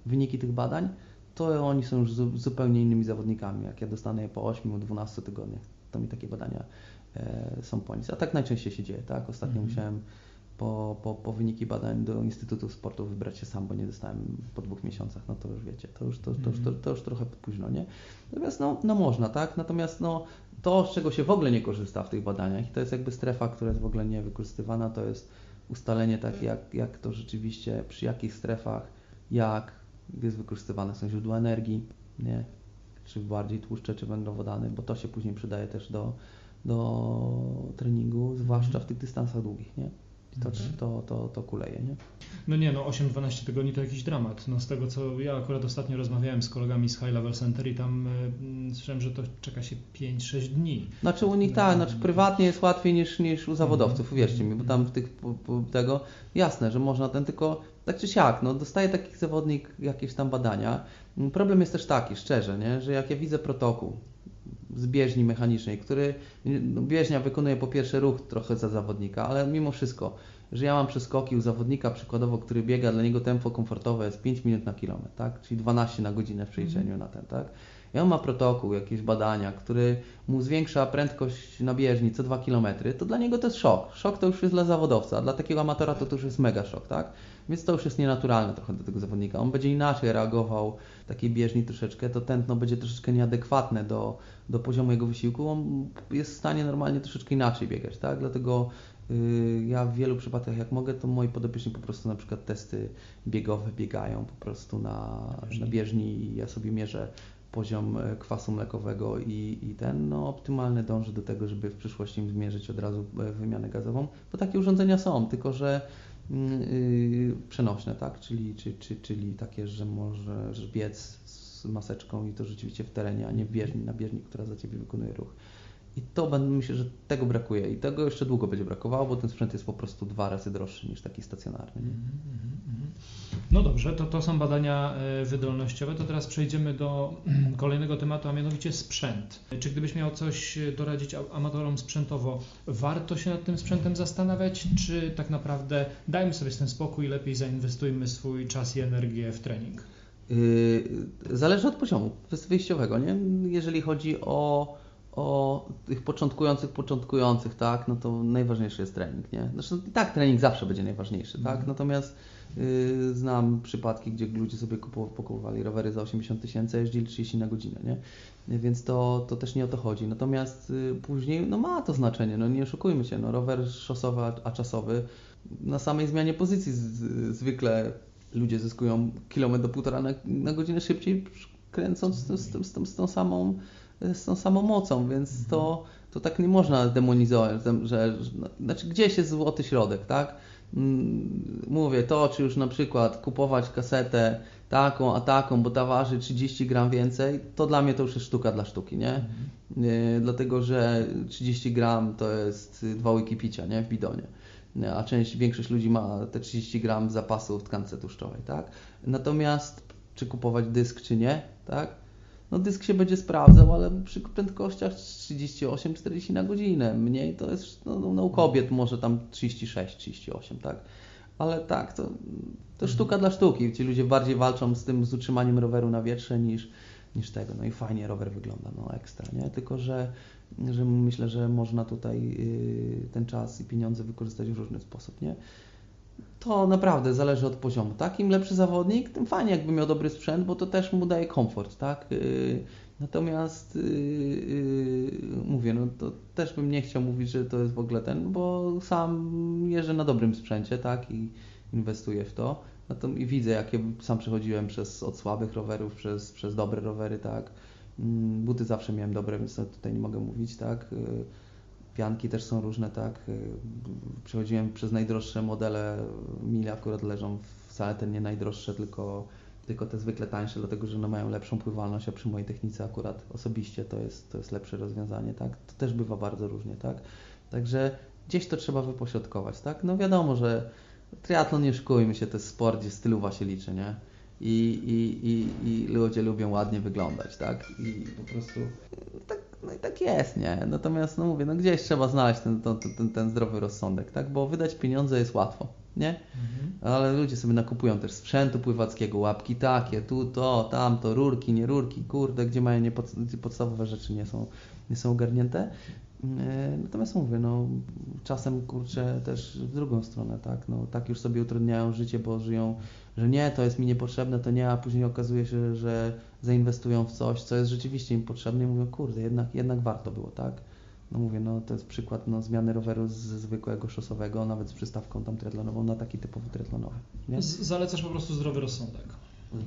wyniki tych badań, to oni są już zupełnie innymi zawodnikami. Jak ja dostanę je po 8-12 tygodniach, to mi takie badania e, są po nic. A tak najczęściej się dzieje, tak? Ostatnio mm -hmm. musiałem po, po, po wyniki badań do Instytutu Sportu wybrać się sam, bo nie dostałem po dwóch miesiącach, no to już wiecie, to już, to, to, już, to, to już trochę późno, nie? Natomiast no, no można, tak? Natomiast no, to, z czego się w ogóle nie korzysta w tych badaniach i to jest jakby strefa, która jest w ogóle nie wykorzystywana, to jest ustalenie takie, jak, jak to rzeczywiście, przy jakich strefach, jak jest wykorzystywane są źródła energii, nie? czy bardziej tłuszcze, czy węglowodany, bo to się później przydaje też do, do treningu, zwłaszcza w tych dystansach długich. Nie? To, mhm. to, to, to kuleje, nie? No nie, no 8-12 tygodni to jakiś dramat. No z tego co ja akurat ostatnio rozmawiałem z kolegami z High Level Center i tam y, słyszałem, że to czeka się 5-6 dni. Znaczy u nich tak, znaczy prywatnie jest łatwiej niż, niż u zawodowców, mhm. uwierzcie mi, bo tam w tych tego, jasne, że można ten tylko, tak czy siak, no dostaje taki zawodnik jakieś tam badania. Problem jest też taki, szczerze, nie, że jak ja widzę protokół, z bieżni mechanicznej, który no, bieżnia wykonuje po pierwsze ruch trochę za zawodnika, ale mimo wszystko, że ja mam przeskoki u zawodnika przykładowo, który biega, dla niego tempo komfortowe jest 5 minut na kilometr, tak? czyli 12 na godzinę w przeliczeniu mm. na ten, tak? I on ma protokół, jakieś badania, który mu zwiększa prędkość na bieżni co 2 km, to dla niego to jest szok. Szok to już jest dla zawodowca, a dla takiego amatora to, to już jest mega szok, tak? Więc to już jest nienaturalne trochę do tego zawodnika. On będzie inaczej reagował takiej bieżni troszeczkę, to tętno będzie troszeczkę nieadekwatne do, do poziomu jego wysiłku. On jest w stanie normalnie troszeczkę inaczej biegać, tak? Dlatego yy, ja w wielu przypadkach, jak mogę, to moi podopieczni po prostu na przykład testy biegowe biegają po prostu na, na bieżni i ja sobie mierzę poziom e, kwasu mlekowego i, i ten no, optymalny dąży do tego, żeby w przyszłości zmierzyć od razu e, wymianę gazową, bo takie urządzenia są, tylko że przenośne, tak? Czyli, czy, czy, czyli takie, że możesz biec z maseczką i to rzeczywiście w terenie, a nie w bieżni, na bieżni, która za Ciebie wykonuje ruch. I to będę, myślę, że tego brakuje i tego jeszcze długo będzie brakowało, bo ten sprzęt jest po prostu dwa razy droższy niż taki stacjonarny. Mm -hmm. No dobrze, to, to są badania e, wydolnościowe. To teraz przejdziemy do kolejnego tematu, a mianowicie sprzęt. Czy gdybyś miał coś doradzić amatorom sprzętowo, warto się nad tym sprzętem zastanawiać, czy tak naprawdę dajmy sobie z tym spokój i lepiej zainwestujmy swój czas i energię w trening? Yy, zależy od poziomu wyjściowego, nie? Jeżeli chodzi o o tych początkujących, początkujących, tak, no to najważniejszy jest trening, nie? Zresztą i tak trening zawsze będzie najważniejszy, tak? Mhm. Natomiast yy, znam przypadki, gdzie ludzie sobie kupowali rowery za 80 tysięcy, jeździli 30 na godzinę, nie? Więc to, to też nie o to chodzi. Natomiast yy, później, no ma to znaczenie, no nie oszukujmy się, no rower szosowy, a, a czasowy, na samej zmianie pozycji z, z, zwykle ludzie zyskują kilometr do półtora na, na godzinę szybciej, kręcąc z, z, z, z tą samą z tą samą mocą, więc to, to tak nie można demonizować, że, że znaczy gdzieś jest złoty środek, tak? Mm, mówię to, czy już na przykład kupować kasetę taką, a taką, bo ta waży 30 gram więcej, to dla mnie to już jest sztuka dla sztuki, nie? Mhm. Dlatego, że 30 gram to jest dwa łyki picia, nie? W bidonie. A część, większość ludzi ma te 30 gram zapasu w tkance tłuszczowej, tak? Natomiast czy kupować dysk, czy nie, tak? No dysk się będzie sprawdzał, ale przy prędkościach 38-40 na godzinę. Mniej to jest, no, no, no u kobiet może tam 36-38, tak. Ale tak, to, to mhm. sztuka dla sztuki. Ci ludzie bardziej walczą z tym, z utrzymaniem roweru na wietrze niż, niż tego. No i fajnie rower wygląda, no ekstra, nie? Tylko, że, że myślę, że można tutaj yy, ten czas i pieniądze wykorzystać w różny sposób, nie? To naprawdę zależy od poziomu. Tak? Im lepszy zawodnik, tym fajnie jakby miał dobry sprzęt, bo to też mu daje komfort, tak? Y, natomiast yy, yy, mówię, no to też bym nie chciał mówić, że to jest w ogóle ten, bo sam jeżdżę na dobrym sprzęcie, tak? I inwestuję w to. No to i widzę, jakie sam przechodziłem przez od słabych rowerów, przez, przez dobre rowery, tak? Mm, buty zawsze miałem dobre, więc tutaj nie mogę mówić, tak? Pianki też są różne, tak. Y, przechodziłem przez najdroższe modele, mili akurat leżą wcale te nie najdroższe, tylko, tylko te zwykle tańsze, dlatego że one mają lepszą pływalność, a przy mojej technice akurat osobiście to jest, to jest lepsze rozwiązanie, tak. To też bywa bardzo różnie, tak. Także gdzieś to trzeba wypośrodkować, tak. No wiadomo, że triatlon nie szkujmy się, to jest sport, gdzie stylowa się liczy, nie? I, i, i, i ludzie lubią ładnie wyglądać, tak? I po prostu tak no i tak jest, nie? Natomiast, no mówię, no gdzieś trzeba znaleźć ten, ten, ten, ten zdrowy rozsądek, tak? Bo wydać pieniądze jest łatwo, nie? Mhm. Ale ludzie sobie nakupują też sprzętu pływackiego, łapki takie, tu, to, tamto, rurki, nie rurki, kurde, gdzie mają niepod, podstawowe rzeczy nie są, nie są ogarnięte. E, natomiast mówię, no czasem kurczę też w drugą stronę, tak, no tak już sobie utrudniają życie, bo żyją, że nie, to jest mi niepotrzebne, to nie, a później okazuje się, że zainwestują w coś, co jest rzeczywiście im potrzebne i mówią, kurde, jednak, jednak warto było, tak. No mówię, no to jest przykład no, zmiany roweru z zwykłego szosowego, nawet z przystawką tam triatlonową na taki typowy triatlonowy. Nie? Zalecasz po prostu zdrowy rozsądek.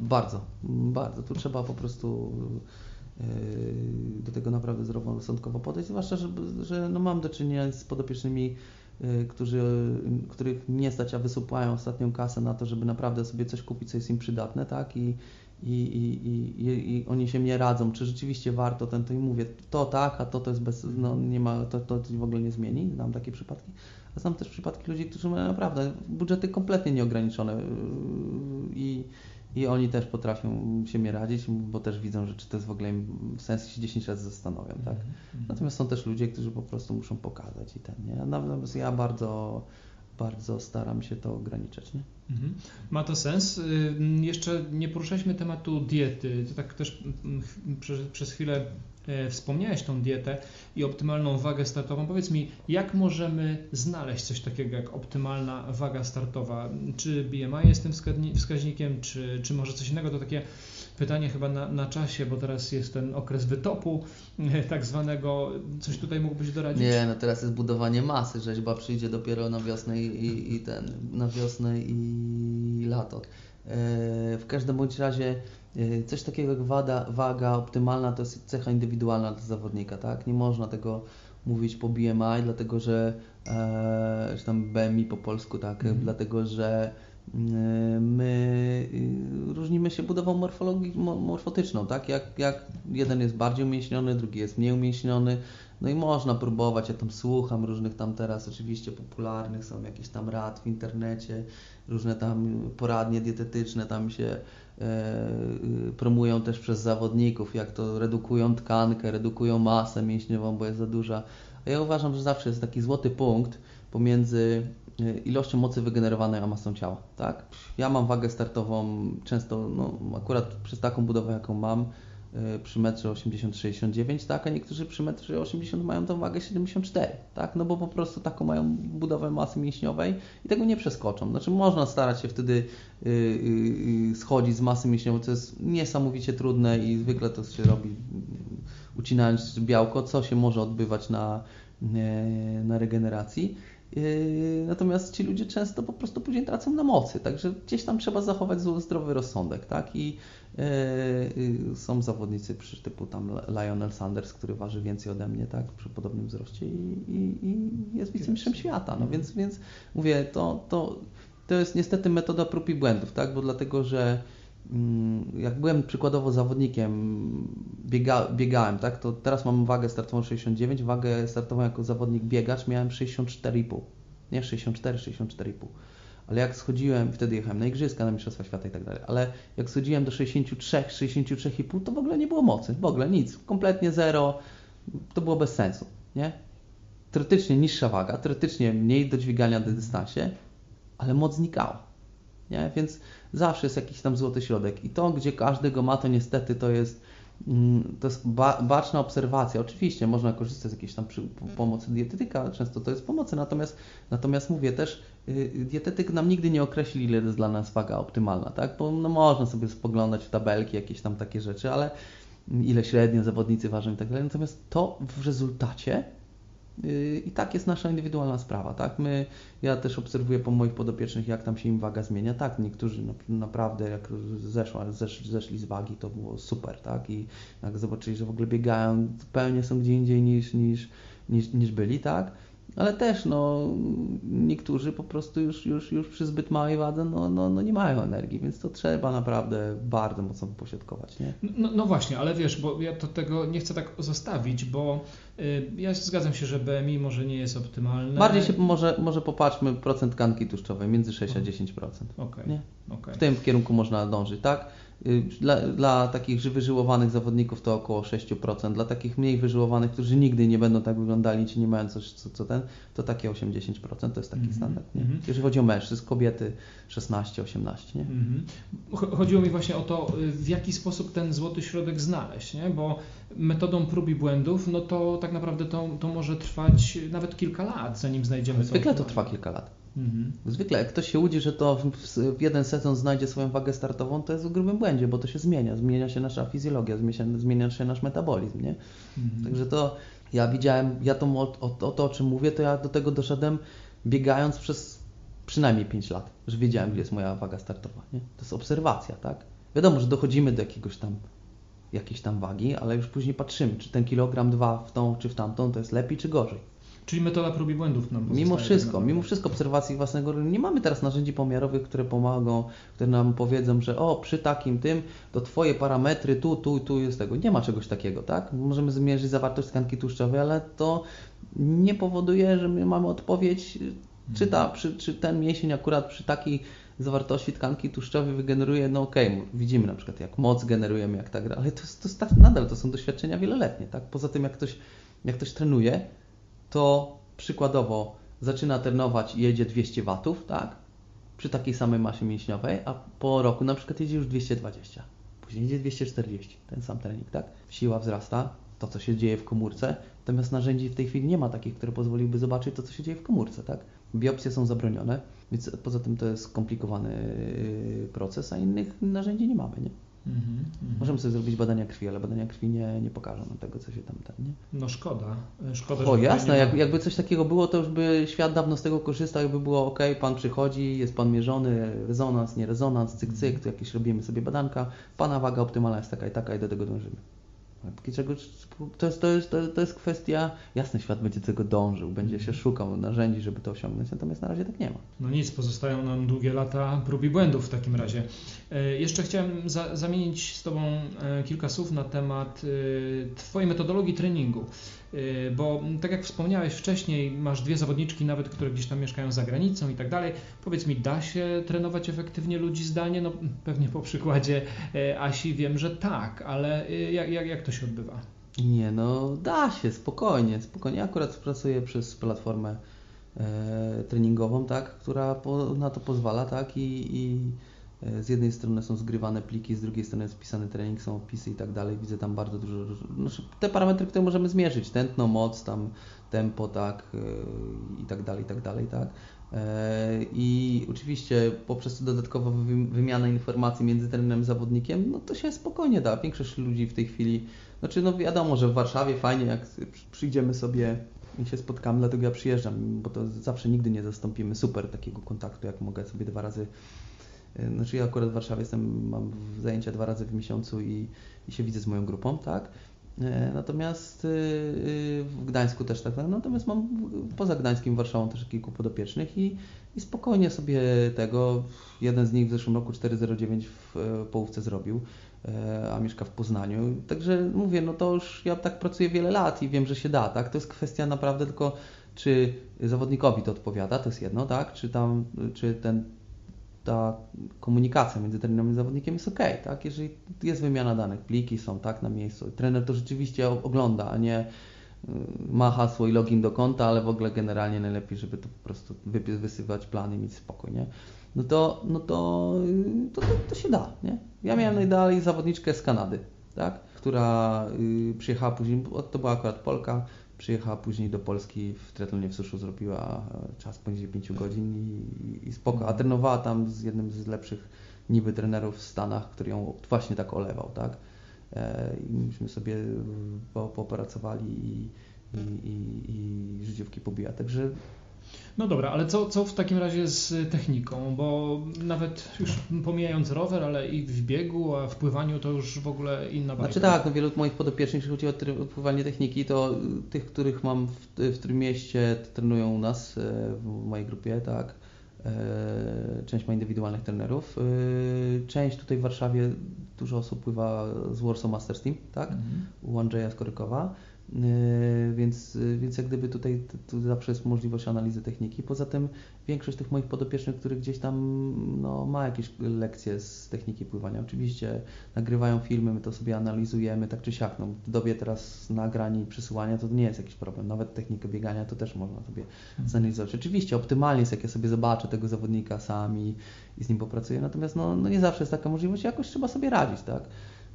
Bardzo, bardzo. Tu trzeba po prostu do tego naprawdę zdroworozsądkowo podejść, zwłaszcza, że, że no mam do czynienia z podopiecznymi, y, którzy, których nie stać, a wysupłają ostatnią kasę na to, żeby naprawdę sobie coś kupić, co jest im przydatne, tak? I, i, i, i, i oni się mnie radzą, czy rzeczywiście warto ten, to i mówię, to tak, a to to jest bez, no nie ma, to, to w ogóle nie zmieni, znam takie przypadki. A znam też przypadki ludzi, którzy mają naprawdę budżety kompletnie nieograniczone y, i i oni też potrafią się mnie radzić, bo też widzą, że czy to jest w ogóle w sensie się 10 razy zastanawiam, tak? Mm-hmm. Natomiast są też ludzie, którzy po prostu muszą pokazać i ten, nie? Natomiast ja bardzo, bardzo staram się to ograniczać, nie? Mm-hmm. Ma to sens. Y, jeszcze nie poruszaliśmy tematu diety. To tak też mm, przez, przez chwilę E, wspomniałeś tą dietę i optymalną wagę startową. Powiedz mi, jak możemy znaleźć coś takiego jak optymalna waga startowa? Czy BMI jest tym wskaźnikiem, czy, czy może coś innego? To takie pytanie chyba na, na czasie, bo teraz jest ten okres wytopu tak zwanego. Coś tutaj mógłbyś doradzić? Nie, no teraz jest budowanie masy. Rzeźba przyjdzie dopiero na wiosnę i, i, i ten, na wiosnę i lato. E, w każdym bądź razie e, coś takiego jak wada, waga optymalna to jest cecha indywidualna dla zawodnika, tak? Nie można tego mówić po BMI, dlatego że, e, czy tam BMI po polsku, tak? Mm. Dlatego, że my różnimy się budową morfologii, morfotyczną, tak? Jak, jak jeden jest bardziej umięśniony, drugi jest mniej umięśniony, no i można próbować, ja tam słucham różnych tam teraz oczywiście popularnych, są jakieś tam rad w internecie, różne tam poradnie dietetyczne tam się e, promują też przez zawodników, jak to redukują tkankę, redukują masę mięśniową, bo jest za duża. A ja uważam, że zawsze jest taki złoty punkt pomiędzy ilością mocy wygenerowanej a masą ciała, tak? Ja mam wagę startową często, no akurat przez taką budowę, jaką mam, E, przy metrze 80-69, tak, a niektórzy przy metrze 80 mają tą wagę 74, tak, no bo po prostu taką mają budowę masy mięśniowej i tego nie przeskoczą. Znaczy można starać się wtedy yy, schodzić z masy mięśniowej, co jest niesamowicie trudne i zwykle to się robi ucinając białko, co się może odbywać na, na regeneracji. Natomiast ci ludzie często po prostu później tracą na mocy, także gdzieś tam trzeba zachować zdrowy rozsądek, tak? I yy, są zawodnicy przy typu tam Lionel Sanders, który waży więcej ode mnie, tak? Przy podobnym wzroście i, i, i jest wicemistrzem świata, no więc, więc mówię, to, to, to jest niestety metoda prób i błędów, tak? Bo dlatego, że jak byłem przykładowo zawodnikiem, biega, biegałem, tak, to teraz mam wagę startową 69, wagę startową jako zawodnik biegacz miałem 64,5, nie 64, 64,5 ale jak schodziłem, wtedy jechałem na Igrzyska, na Mistrzostwa Świata i tak dalej, ale jak schodziłem do 63, 63,5, to w ogóle nie było mocy, w ogóle nic, kompletnie zero, to było bez sensu, nie? Teoretycznie niższa waga, teoretycznie mniej do dźwigania na dystansie, ale moc znikała, nie? Więc zawsze jest jakiś tam złoty środek i to, gdzie każdy go ma, to niestety to jest Mm, to jest ba baczna obserwacja. Oczywiście można korzystać z jakiejś tam pomocy dietetyka, często to jest pomocy, natomiast, natomiast mówię też, yy, dietetyk nam nigdy nie określi, ile jest dla nas waga optymalna, tak? Bo no, można sobie spoglądać w tabelki, jakieś tam takie rzeczy, ale ile średnio zawodnicy ważą i tak dalej. Natomiast to w rezultacie i tak jest nasza indywidualna sprawa, tak? My, ja też obserwuję po moich podopiecznych, jak tam się im waga zmienia. Tak, niektórzy naprawdę, jak zeszła, zesz, zeszli z wagi, to było super, tak? I jak zobaczyli, że w ogóle biegają, zupełnie są gdzie indziej niż, niż, niż, niż byli, tak? Ale też no, niektórzy po prostu już, już, już przy zbyt małej wadze no, no, no nie mają energii, więc to trzeba naprawdę bardzo mocno pośrodkować. Nie? No, no właśnie, ale wiesz, bo ja to tego nie chcę tak zostawić, bo y, ja zgadzam się, że BMI może nie jest optymalne. Bardziej się może, może popatrzmy procent tkanki tłuszczowej, między 6 a 10%. Okay. Nie? Okay. W tym kierunku można dążyć, tak? Y, Dla, dla takich wyżyłowanych zawodników to około 6%, dla takich mniej wyżyłowanych, którzy nigdy nie będą tak wyglądali, czy nie mają coś, co, co ten, to takie 8-10% to jest taki Mhm, standard. Nie? mhm. Jeżeli chodzi o mężczyzn, kobiety 16-18. Nie? Mhm. Cho- Chodziło mi właśnie o to, y, w jaki sposób ten złoty środek znaleźć, nie? bo metodą prób i błędów, no to tak naprawdę to, to może trwać nawet kilka lat, zanim znajdziemy tą Zwykle to trwa kilka lat. Mhm. Zwykle jak ktoś się łudzi, że to w, jeden sezon znajdzie swoją wagę startową, to jest w grubym błędzie, bo to się zmienia. Zmienia się nasza fizjologia, zmienia, zmienia się nasz metabolizm. Nie? Mhm. Także to ja widziałem, ja to, o, o, o to o czym mówię, to ja do tego doszedłem biegając przez przynajmniej 5 lat, że wiedziałem, gdzie jest moja waga startowa. Nie? To jest obserwacja, tak? Wiadomo, że dochodzimy do jakiegoś tam jakiejś tam wagi, ale już później patrzymy, czy ten kilogram dwa w tą czy w tamtą to jest lepiej czy gorzej. Czyli metoda prób i błędów nam Mimo tak wszystko, mimo wszystko obserwacji własnego rynku. Nie mamy teraz narzędzi pomiarowych, które pomogą, które nam powiedzą, że o, przy takim tym, to Twoje parametry tu, tu, tu jest tego. Nie ma czegoś takiego, tak? Możemy zmierzyć zawartość tkanki tłuszczowej, ale to nie powoduje, że my mamy odpowiedź, czy, ta, czy, czy ten mięsień akurat przy takiej zawartości tkanki tłuszczowej wygeneruje, no okej, widzimy na przykład jak moc generujemy, jak tak, ale to, to tak, nadal to są doświadczenia wieloletnie, tak? Poza tym jak ktoś, jak ktoś trenuje, to przykładowo zaczyna trenować i jedzie 200 watów, tak? Przy takiej samej masie mięśniowej, a po roku na przykład jedzie już 220. Później jedzie 240, ten sam trening, tak? Siła wzrasta, to co się dzieje w komórce, natomiast narzędzi w tej chwili nie ma takich, które pozwoliłyby zobaczyć to, co się dzieje w komórce, tak? Biopsje są zabronione, więc poza tym to jest skomplikowany yy, proces, a innych narzędzi nie mamy, nie? Mhm, mhm. Możemy sobie zrobić badania krwi, ale badania krwi nie, nie pokażą nam tego, co się tam ten, nie? No szkoda. Szkoda, O jasne, jak, jakby coś takiego było, to już by świat dawno z tego korzystał, jakby było ok, pan przychodzi, jest pan mierzony, rezonans, nie rezonans, cyk, cyk, tu jakieś robimy sobie badanka, pana waga optymalna jest taka i taka i do tego dążymy. Czego, to, jest, to, jest, to, jest kwestia, jasny świat będzie do tego dążył, będzie się szukał narzędzi, żeby to osiągnąć, natomiast na razie tak nie ma. No nic, pozostają nam długie lata prób i błędów w takim razie. E, Jeszcze chciałem za, zamienić z Tobą e, kilka słów na temat e, Twojej metodologii treningu, bo m, tak jak wspomniałeś wcześniej, masz dwie zawodniczki nawet, które gdzieś tam mieszkają za granicą i tak dalej. Powiedz mi, da się trenować efektywnie ludzi zdalnie? No pewnie po przykładzie e, Asi wiem, że tak, ale e, jak, jak, jak to się odbywa? Nie, no da się, spokojnie, spokojnie. Ja akurat pracuję przez platformę e, treningową, tak, która po, na to pozwala, tak, i, i z jednej strony są zgrywane pliki, z drugiej strony jest wpisany trening, są opisy i tak dalej. Widzę tam bardzo dużo, znaczy te parametry, które możemy zmierzyć, tętno, moc, tam tempo, tak, e, i tak dalej, i tak dalej, tak. E, I oczywiście poprzez dodatkową wy- wymianę informacji między trenerem a zawodnikiem, no to się spokojnie da. Większość ludzi w tej chwili, znaczy no wiadomo, że w Warszawie fajnie jak przy- przyjdziemy sobie i się spotkamy, dlatego ja przyjeżdżam, bo to zawsze nigdy nie zastąpimy super takiego kontaktu, jak mogę sobie dwa razy e, znaczy ja akurat w Warszawie jestem, mam zajęcia dwa razy w miesiącu i, i się widzę z moją grupą, tak? E, Natomiast y, y, w Gdańsku też tak, natomiast mam poza Gdańskiem, Warszawą też kilku podopiecznych i, i spokojnie sobie tego, jeden z nich w zeszłym roku 4,09 w e, połówce zrobił, e, a mieszka w Poznaniu. Także mówię, no to już ja tak pracuję wiele lat i wiem, że się da, tak? To jest kwestia naprawdę tylko, czy zawodnikowi to odpowiada, to jest jedno, tak? Czy tam, czy ten ta komunikacja między trenerem i zawodnikiem jest ok, tak? Jeżeli jest wymiana danych, pliki są tak na miejscu, trener to rzeczywiście ogląda, a nie y, ma hasło i login do konta, ale w ogóle generalnie najlepiej, żeby to po prostu wypis, wysyłać plany i mieć spokój, nie? No to, no to, y, to, to, to się da, nie? Ja miałem najdalej zawodniczkę z Kanady, tak? Która y, przyjechała później, to była akurat Polka, przyjechała później do Polski w triatlonie w suszu, zrobiła e, czas poniżej 5 godzin i, i spoko, a trenowała tam z jednym z lepszych niby trenerów w Stanach, który ją właśnie tak olewał, tak? E, I myśmy sobie po, popracowali i, i, i, i pobija, także No dobra, ale co, co w takim razie z techniką? Bo nawet już pomijając rower, ale i w biegu, a w pływaniu to już w ogóle inna bajka. Znaczy tak, no wielu moich podopiecznych, jeśli chodzi o try- pływanie techniki, to y, tych, których mam w, w którym mieście trenują u nas e, w mojej grupie, tak. Część ma indywidualnych trenerów. Część tutaj w Warszawie dużo osób pływa z Warsaw Masters Team, tak? Mhm. U Andrzeja Skorykowa. Yy, więc, yy, więc jak gdyby tutaj tu zawsze jest możliwość analizy techniki. Poza tym większość tych moich podopiecznych, których gdzieś tam no, ma jakieś lekcje z techniki pływania, oczywiście nagrywają filmy, my to sobie analizujemy tak czy siak. No, w dobie teraz nagrań i przesyłania to nie jest jakiś problem. Nawet technikę biegania to też można sobie mhm. zanalizować. Oczywiście optymalnie jest, jak ja sobie zobaczę tego zawodnika sami i z nim popracuję, natomiast no, no nie zawsze jest taka możliwość, jakoś trzeba sobie radzić, tak?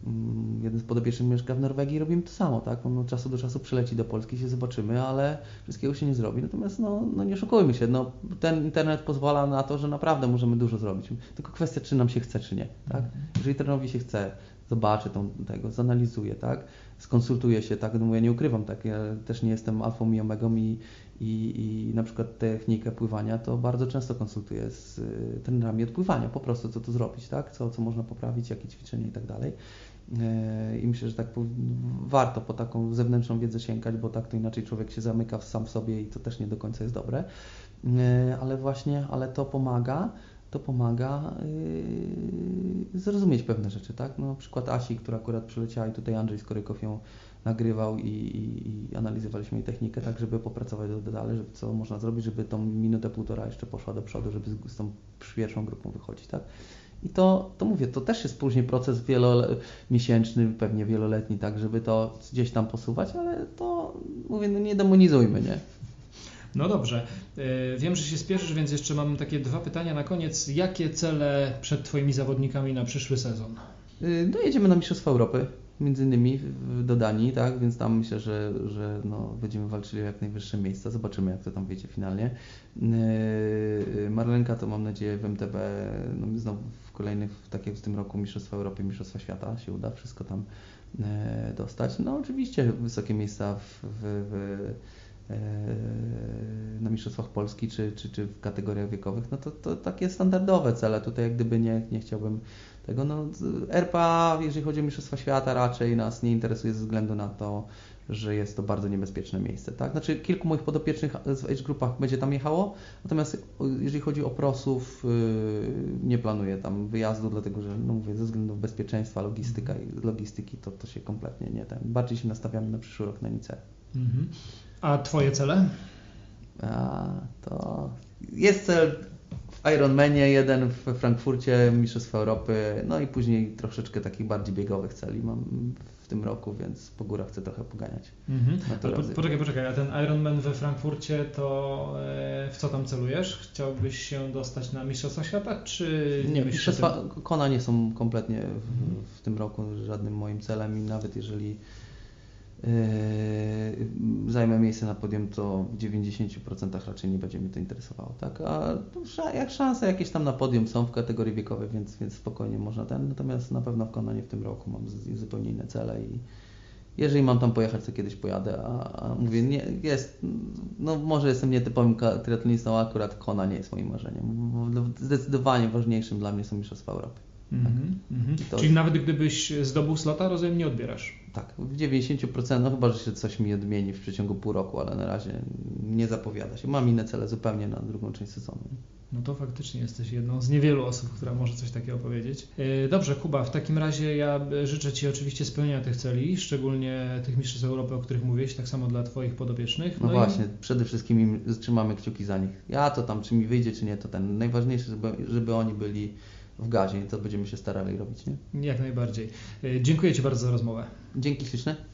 Mm, jeden z podopiecznych mieszka w Norwegii, robimy to samo, tak? On od czasu do czasu przyleci do Polski, się zobaczymy, ale wszystkiego się nie zrobi. Natomiast no, no nie oszukujmy się, no, ten internet pozwala na to, że naprawdę możemy dużo zrobić. Tylko kwestia, czy nam się chce, czy nie, tak? Mhm. Jeżeli trenerowi się chce, zobaczy tą, tego, zanalizuje, tak? Skonsultuje się, tak? No ja nie ukrywam, tak? Ja też nie jestem alfą i omegą i, i, i na przykład technikę pływania to bardzo często konsultuję z y, trenerami odpływania, po prostu co tu zrobić, tak? Co, co można poprawić, jakie ćwiczenie i tak dalej. I myślę, że tak warto po taką zewnętrzną wiedzę sięgać, bo tak to inaczej człowiek się zamyka sam w sobie i to też nie do końca jest dobre. Ale właśnie, ale to pomaga, to pomaga yy, zrozumieć pewne rzeczy, tak? No, przykład Asi, która akurat przyleciała i tutaj Andrzej Skorykow ją nagrywał i, i, i analizowaliśmy jej technikę, tak żeby popracować dalej, żeby co można zrobić, żeby tą minutę, półtora jeszcze poszła do przodu, żeby z, z tą pierwszą grupą wychodzić, tak? I to, to mówię, to też jest później proces wielomiesięczny, pewnie wieloletni, tak, żeby to gdzieś tam posuwać, ale to mówię, no nie demonizujmy, nie? No dobrze. E, wiem, że się spieszysz, więc jeszcze mam takie dwa pytania na koniec. Jakie cele przed Twoimi zawodnikami na przyszły sezon? Y, no jedziemy na Mistrzostwa Europy między innymi do Danii, tak, więc tam myślę, że, że no, będziemy walczyli o jak najwyższe miejsca, zobaczymy jak to tam wyjdzie finalnie. Yy, Marlenka to mam nadzieję w MTB, no, znowu w kolejnych, tak jak w tym roku Mistrzostwa Europy, Mistrzostwa Świata się uda wszystko tam yy, dostać. No oczywiście wysokie miejsca w, w, w yy, na Mistrzostwach Polski czy, czy, czy w kategoriach wiekowych, no to, to takie standardowe cele. Tutaj jak gdyby nie, nie chciałbym tego. No, RPA, jeżeli chodzi o Mistrzostwa Świata, raczej nas nie interesuje ze względu na to, że jest to bardzo niebezpieczne miejsce. Tak? Znaczy, kilku moich podopiecznych w age grupach będzie tam jechało, natomiast jeżeli chodzi o prosów, yy, nie planuję tam wyjazdu, dlatego że, no mówię, ze względów bezpieczeństwa, logistyka i logistyki, to, to się kompletnie nie ten. Bardziej się nastawiamy na przyszły rok na NICE. Mhm. A Twoje cele? A, to jest cel Ironmanie, jeden w Frankfurcie, Mistrzostwa Europy, no i później troszeczkę takich bardziej biegowych celi mam w tym roku, więc po górach chcę trochę poganiać. Mhm. Po, poczekaj, poczekaj, a ten Ironman we Frankfurcie to e, w co tam celujesz? Chciałbyś się dostać na Mistrzostwa Świata, czy nie? Mistrzostwa Kona nie są kompletnie w, mhm. w tym roku żadnym moim celem i nawet jeżeli zajmę miejsce na podium, to w 90% raczej nie będzie mnie to interesowało, tak? A jak szanse jakieś tam na podium są w kategorii wiekowej, więc, więc spokojnie można ten, natomiast na pewno w Konanie w tym roku mam zupełnie inne cele i jeżeli mam tam pojechać, to kiedyś pojadę, a, a mówię, nie, jest, no może jestem nietypowym triatlonistą, a akurat Kona nie jest moim marzeniem. Zdecydowanie ważniejszym dla mnie są Mistrzostwa Europy. Mm -hmm. Czyli nawet gdybyś zdobył slota, rozumiem, nie odbierasz? Tak, w 90%, no chyba, że się coś mi odmieni w przeciągu pół roku, ale na razie nie zapowiada się. Mam inne cele zupełnie na drugą część sezonu. No to faktycznie jesteś jedną z niewielu osób, która może coś takiego powiedzieć. E, dobrze, Kuba, w takim razie ja życzę Ci oczywiście spełnienia tych celi, szczególnie tych mistrzostw Europy, o których mówiłeś, tak samo dla Twoich podopiecznych. No, no właśnie, i... przede wszystkim trzymamy kciuki za nich. Ja to tam, czy mi wyjdzie, czy nie, to ten najważniejszy, żeby, żeby oni byli w gazie i to będziemy się starali robić. Nie? Jak najbardziej. E, dziękuję Ci bardzo za rozmowę. Dzięki śliczne.